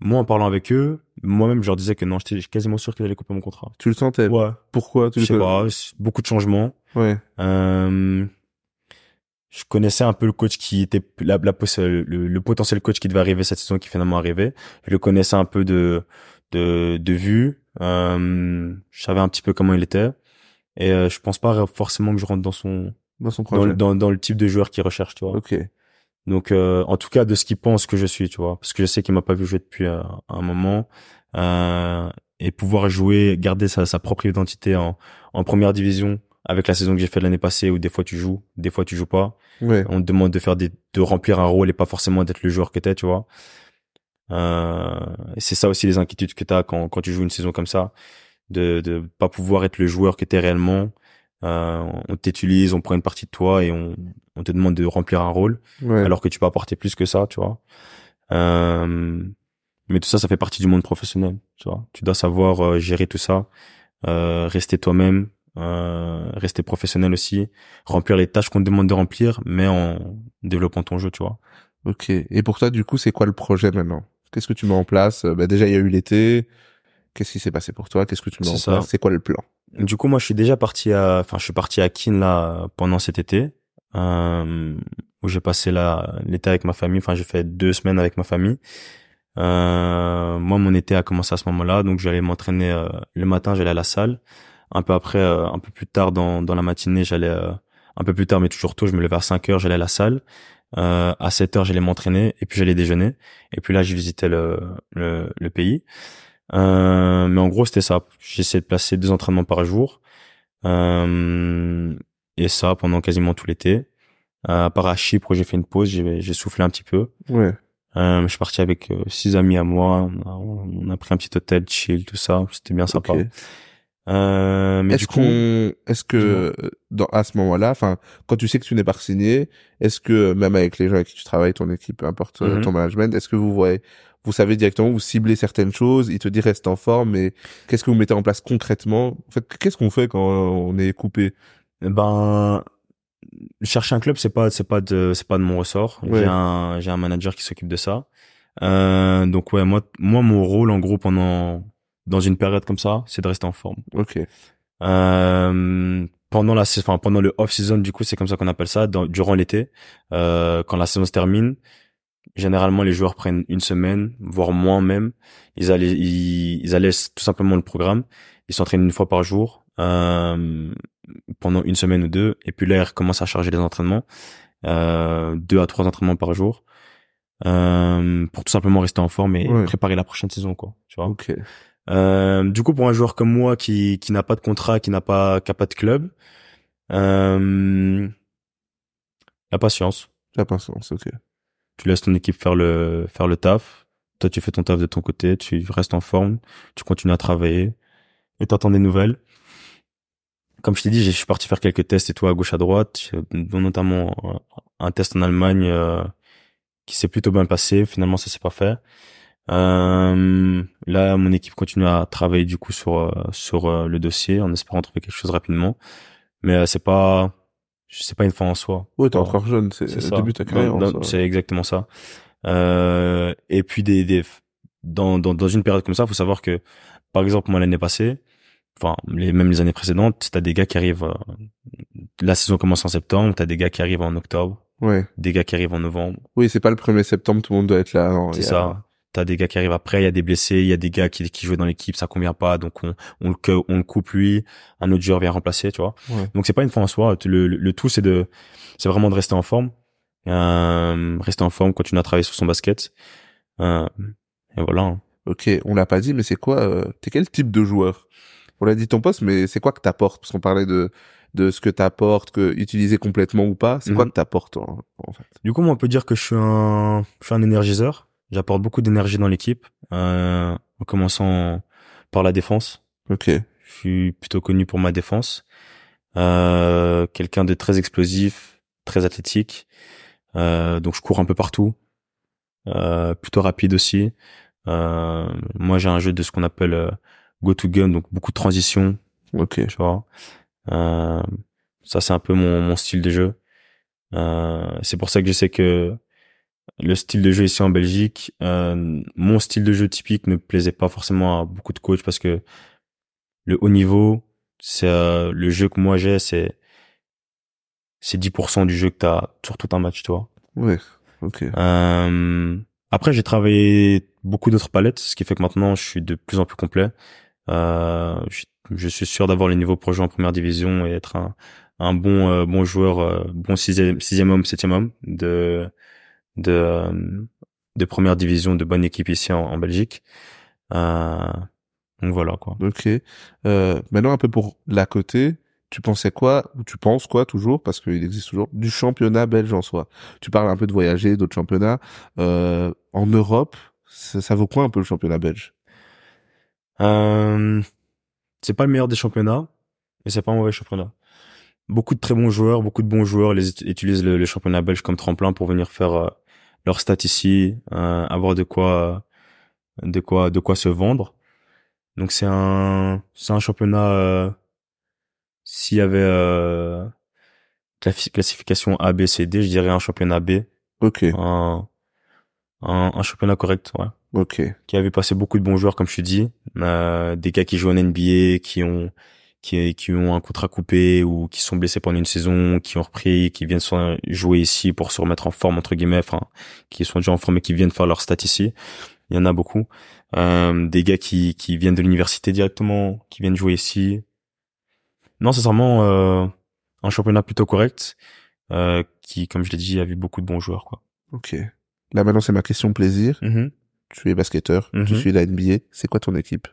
moi, en parlant avec eux, moi-même, je leur disais que non, j'étais quasiment sûr qu'ils allaient couper mon contrat. Tu le sentais? Ouais. Pourquoi tu Je le sais pas, beaucoup de changements. Ouais. Euh, je connaissais un peu le coach qui était la, la le, le, potentiel coach qui devait arriver cette saison qui finalement arrivé. Je le connaissais un peu de de, de vue. Euh, je savais un petit peu comment il était et euh, je pense pas forcément que je rentre dans son dans son projet. Dans, dans, le type de joueur qu'il recherche, tu vois. Ok. Donc euh, en tout cas de ce qu'il pense que je suis, tu vois, parce que je sais qu'il m'a pas vu jouer depuis euh, un moment euh, et pouvoir jouer, garder sa, sa propre identité en, en première division avec la saison que j'ai faite l'année passée où des fois tu joues, des fois tu joues pas. Ouais. On te demande de faire des, de remplir un rôle et pas forcément d'être le joueur que t'es, tu vois. Euh, c'est ça aussi les inquiétudes que t'as quand, quand tu joues une saison comme ça, de de pas pouvoir être le joueur que t'es réellement. Euh, on t'utilise, on prend une partie de toi et on, on te demande de remplir un rôle, Ouais. alors que tu peux apporter plus que ça, tu vois. Euh, mais tout ça, ça fait partie du monde professionnel, tu vois. Tu dois savoir euh, gérer tout ça, euh, rester toi-même, euh, rester professionnel aussi, remplir les tâches qu'on te demande de remplir, mais en développant ton jeu, tu vois. Ok. Et pour toi, du coup, c'est quoi le projet maintenant? Qu'est-ce que tu mets en place? Bah, Déjà, il y a eu l'été. Qu'est-ce qui s'est passé pour toi? Qu'est-ce que tu mets en ça. place? C'est quoi le plan? Du coup, moi, je suis déjà parti à, enfin, je suis parti à là pendant cet été, euh, où j'ai passé l'été avec ma famille. Enfin, j'ai fait deux semaines avec ma famille. Euh, moi, mon été a commencé à ce moment-là, donc j'allais m'entraîner euh, le matin, j'allais à la salle. Un peu après, euh, un peu plus tard dans dans la matinée, j'allais euh, un peu plus tard, mais toujours tôt, je me levais à 5 heures, j'allais à la salle. Euh, à 7 heures, j'allais m'entraîner et puis j'allais déjeuner. Et puis là, je visitais le le, le pays. Euh, mais en gros, c'était ça. J'essayais de placer deux entraînements par jour. Et ça pendant quasiment tout l'été. Euh, à part à Chypre, j'ai fait une pause, j'ai soufflé un petit peu. Ouais. Euh, je suis parti avec euh, six amis à moi. On a, on a pris un petit hôtel, chill, tout ça. C'était bien sympa. Euh, mais Est-ce qu'on, est-ce que euh, dans à ce moment-là, enfin, quand tu sais que tu n'es pas signé, est-ce que même avec les gens avec qui tu travailles, ton équipe, peu importe Mhm. ton management, est-ce que vous voyez, vous savez directement, vous ciblez certaines choses, il te dit reste en forme, mais qu'est-ce que vous mettez en place concrètement? En fait, qu'est-ce qu'on fait quand on est coupé? Ben chercher un club, c'est pas c'est pas de c'est pas de mon ressort. Ouais. J'ai un j'ai un manager qui s'occupe de ça. Euh, donc ouais, moi moi mon rôle en gros pendant dans une période comme ça, c'est de rester en forme. Ok. Euh, pendant la enfin pendant le off season du coup c'est comme ça qu'on appelle ça dans- durant l'été euh, quand la saison se termine généralement les joueurs prennent une semaine voire moins même ils allaient ils, ils allaient tout simplement le programme ils s'entraînent une fois par jour euh, pendant une semaine ou deux et puis là ils recommencent à charger les entraînements euh, deux à trois entraînements par jour euh, pour tout simplement rester en forme et Ouais. préparer la prochaine saison quoi tu vois euh, du coup, pour un joueur comme moi qui qui n'a pas de contrat, qui n'a pas qui a pas de club, la patience. La patience. Ok. Tu laisses ton équipe faire le faire le taf. Toi, tu fais ton taf de ton côté. Tu restes en forme. Tu continues à travailler et t'entends des nouvelles. Comme je t'ai dit, je suis parti faire quelques tests et tout à gauche à droite, dont notamment un test en Allemagne euh, qui s'est plutôt bien passé. Finalement, ça s'est pas fait. Euh, là, mon équipe continue à travailler du coup sur euh, sur euh, le dossier en espérant trouver quelque chose rapidement. Mais euh, c'est pas c'est pas une fin en soi. Ouais, t'es encore jeune, c'est le début de ta carrière. C'est exactement ça. Euh, et puis des, des dans, dans dans une période comme ça, faut savoir que par exemple moi l'année passée, enfin les même les années précédentes, t'as des gars qui arrivent. euh, la saison commence en septembre, t'as des gars qui arrivent en octobre, Ouais. des gars qui arrivent en novembre. Oui, c'est pas le 1er septembre, tout le monde doit être là. non, C'est a- ça. T'as des gars qui arrivent après, il y a des blessés, il y a des gars qui, qui jouent dans l'équipe, ça convient pas, donc on, on, le, on le coupe lui, un autre joueur vient remplacer, tu vois. Ouais. Donc c'est pas une fin en soi. Le, le, le tout c'est de, c'est vraiment de rester en forme, euh, rester en forme, continuer à travailler sur son basket, euh, et voilà. hein. Ok, on l'a pas dit, mais c'est quoi euh, T'es quel type de joueur? On l'a dit ton poste, mais c'est quoi que t'apportes? Parce qu'on parlait de de ce que t'apportes, que utiliser complètement ou pas. C'est quoi Mhm. que t'apportes en, en fait? Du coup, moi, on peut dire que je suis un, je suis un énergiseur. J'apporte beaucoup d'énergie dans l'équipe, euh, en commençant par la défense. Ok. Je suis plutôt connu pour ma défense. Euh, quelqu'un de très explosif, très athlétique. Euh, donc je cours un peu partout. Euh, plutôt rapide aussi. Euh, moi j'ai un jeu de ce qu'on appelle euh, go to gun, donc beaucoup de transition, Ok. tu vois. Euh, ça c'est un peu mon, mon style de jeu. Euh, c'est pour ça que je sais que le style de jeu ici en Belgique, euh, mon style de jeu typique ne plaisait pas forcément à beaucoup de coachs parce que le haut niveau, c'est euh, le jeu que moi j'ai, c'est c'est 10% du jeu que t'as sur tout un match, tu vois. Ouais. Ok. Euh, après, j'ai travaillé beaucoup d'autres palettes, ce qui fait que maintenant, je suis de plus en plus complet. Euh, je, suis sûr d'avoir le niveau pour en première division et être un, bon euh, bon joueur, euh, bon sixième, homme, septième homme de de de première division de bonne équipe ici en, en Belgique. Euh, donc voilà quoi. Ok. Euh, maintenant un peu pour la côté. Tu pensais quoi ou tu penses quoi toujours parce qu'il existe toujours du championnat belge en soi. Tu parles un peu de voyager, d'autres championnats euh, en Europe. Ça, ça vaut quoi un peu le championnat belge? Euh, c'est pas le meilleur des championnats, mais c'est pas un mauvais championnat. Beaucoup de très bons joueurs, beaucoup de bons joueurs les ut- utilisent le, le championnat belge comme tremplin pour venir faire euh, leur stats ici, euh, avoir de quoi, euh, de quoi, de quoi se vendre. Donc c'est un, c'est un championnat. euh, S'il y avait euh, classi- classification A, B, C, D, je dirais un championnat B, Ok. un, un, un championnat correct, ouais Ok. qui avait passé beaucoup de bons joueurs, comme je te dis, euh, des gars qui jouent en NBA, qui ont qui, qui ont un contrat coupé ou qui sont blessés pendant une saison, qui ont repris, qui viennent jouer ici pour se remettre en forme entre guillemets, enfin qui sont déjà en forme et qui viennent faire leur stats ici. Il y en a beaucoup. Euh, des gars qui qui viennent de l'université directement, qui viennent jouer ici. Non, sincèrement, euh, un championnat plutôt correct, euh, qui, comme je l'ai dit, a vu beaucoup de bons joueurs, quoi. Ok. Là maintenant c'est ma question plaisir. Tu es basketteur, tu Mhm. suis la NBA. C'est quoi ton équipe?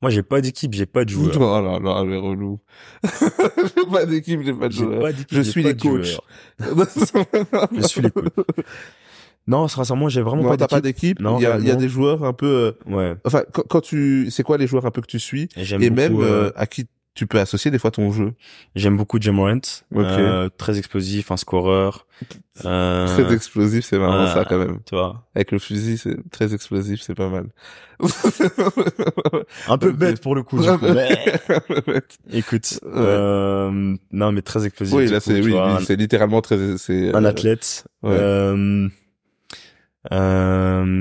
Moi, j'ai pas d'équipe, j'ai pas de joueurs. Oh là là, mais relou. j'ai pas d'équipe, j'ai pas de joueur. pas d'équipe, Je suis les coachs. Je suis les coachs. Non, sincèrement, j'ai vraiment Non, pas t'as pas d'équipe. d'équipe? Non, il y a, y a des joueurs un peu. euh, Ouais. Enfin, quand, quand tu, c'est quoi les joueurs un peu que tu suis? Et beaucoup, même euh, euh, à qui tu peux associer des fois ton jeu. j'aime beaucoup Jim Morant. Ok. Euh, très explosif, un scoreur. Euh, Très explosif, c'est marrant euh, ça quand même. tu vois. Avec le fusil, c'est très explosif, c'est pas mal. Un peu bête pour le coup, du coup. Mais, écoute, Ouais. euh, non, mais très explosif. oui, là c'est oui, c'est littéralement très c'est un euh, athlète. ouais. Euh,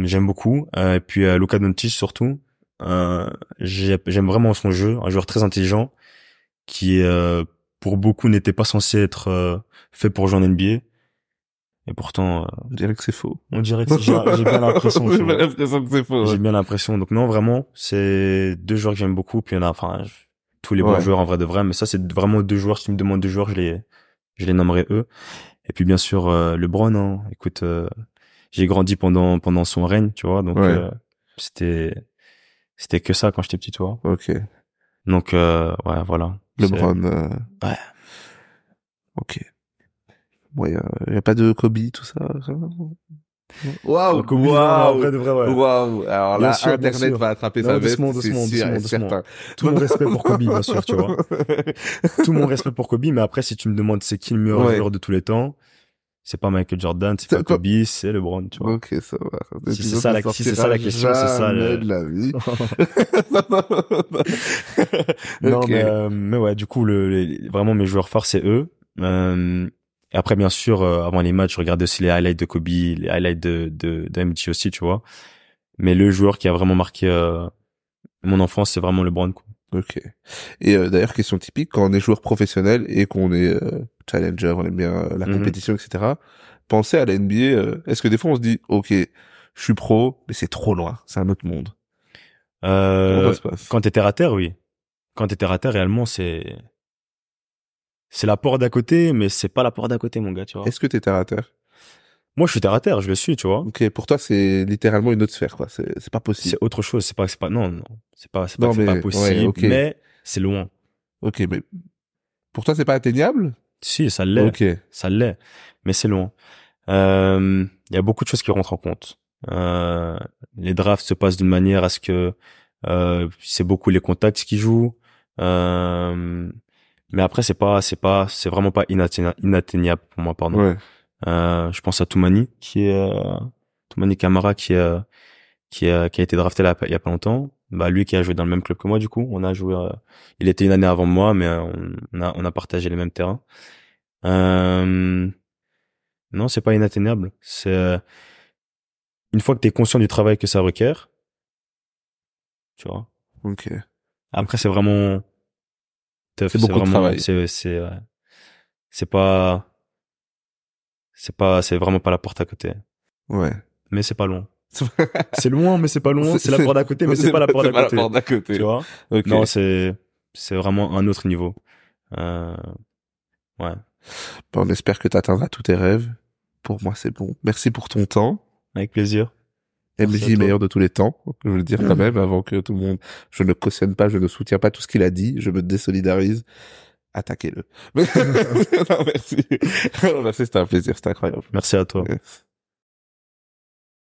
j'aime beaucoup. Et puis Luka Doncic surtout. Euh, j'ai- j'aime vraiment son jeu, un joueur très intelligent qui euh, pour beaucoup n'était pas censé être euh, fait pour jouer en NBA. Et pourtant, euh, On dirait que c'est faux. on dirait que j'ai bien l'impression. J'ai bien l'impression que c'est faux. J'ai ouais. bien l'impression. Donc non, vraiment, c'est deux joueurs que j'aime beaucoup. Puis il y en a, enfin, tous les bons Ouais. joueurs en vrai de vrai. Mais ça, c'est vraiment deux joueurs. Si tu me demandes deux joueurs, je les, je les nommerai eux. Et puis bien sûr, euh, LeBron. Hein. Écoute, euh, j'ai grandi pendant pendant son règne, tu vois. Donc Ouais. euh, c'était c'était que ça quand j'étais petit, tu vois. Ok. Donc euh, ouais, voilà. LeBron. Euh... Ouais. Ok. Bon, y a, y a pas de Kobe, tout ça. ça Waouh, waouh. Alors Bien là, sûr, Internet va attraper Non, sa veste, doucement, c'est doucement, sûr et doucement, doucement. certain. Tout mon respect pour Kobe, bien sûr, tu vois. Tout mon respect pour Kobe, mais après, si tu me demandes c'est qui le meilleur Ouais. joueur de tous les temps, c'est pas Michael Jordan, c'est pas Kobe, c'est LeBron, tu vois. Ok, ça va. Si c'est ça la- si c'est ça la question, c'est ça, le- de la vie. Non, mais, euh, mais ouais, du coup, le, les- vraiment mes joueurs forts, c'est eux. Euh, et après, bien sûr, euh, avant les matchs, je regardais aussi les highlights de Kobe, les highlights de, de, de MJ aussi, tu vois. Mais le joueur qui a vraiment marqué euh, mon enfance, c'est vraiment LeBron. Quoi. Ok. Et euh, d'ailleurs, question typique, quand on est joueur professionnel et qu'on est euh, challenger, on aime bien euh, la Mhm. compétition, etc. Pensez à la NBA. euh, Est-ce que des fois on se dit, ok, je suis pro, mais c'est trop loin, c'est un autre monde? Euh, ça se passe? quand t'es terre à terre, oui. Quand t'es terre à terre, réellement, c'est c'est la porte d'à côté, mais c'est pas la porte d'à côté, mon gars, tu vois. Est-ce que t'es terre à terre? Moi, je suis terre à terre, je le suis, tu vois. Ok, pour toi c'est littéralement une autre sphère, quoi. C'est c'est pas possible. C'est autre chose, c'est pas, c'est pas, non, non, c'est pas, c'est pas, Non, mais- pas possible, ouais, mais c'est loin. Ok, mais pour toi c'est pas atteignable? Si, ça l'est, Ok. ça l'est, mais c'est loin. Euh, Il y a beaucoup de choses qui rentrent en compte. Euh, les drafts se passent d'une manière à ce que euh, c'est beaucoup les contacts qui jouent. Euh, mais après, c'est pas, c'est pas, c'est vraiment pas inatteignable, inatteignable pour moi, pardon. Ouais. Euh, je pense à Toumani, qui est euh, Toumani Kamara, qui est qui a qui a été drafté là il y a pas longtemps. Bah lui qui a joué dans le même club que moi, du coup, on a joué. euh, il était une année avant moi, mais euh, on, a on a partagé les mêmes terrains. Euh, non, c'est pas inatteignable. C'est euh, une fois que tu es conscient du travail que ça requiert, tu vois. Ok. Après, c'est vraiment. C'est beaucoup de travail. C'est c'est ouais. c'est pas, c'est pas, c'est vraiment pas la porte à côté. Ouais. Mais c'est pas loin. c'est loin, mais c'est pas loin. C'est la porte d'à côté, mais c'est pas la porte d'à côté. la porte d'à côté. Tu vois? Non, c'est, c'est vraiment un autre niveau. Euh, ouais. Bon, on espère que tu atteindras tous tes rêves. Pour moi, c'est bon. Merci pour ton temps. Avec plaisir. À MJ meilleur de tous les temps. Je veux le dire quand même avant que tout le monde, je ne cautionne pas, je ne soutiens pas tout ce qu'il a dit. Je me désolidarise. Attaquez-le. non, merci. merci, c'était un plaisir. C'était incroyable. Merci à toi. Yes.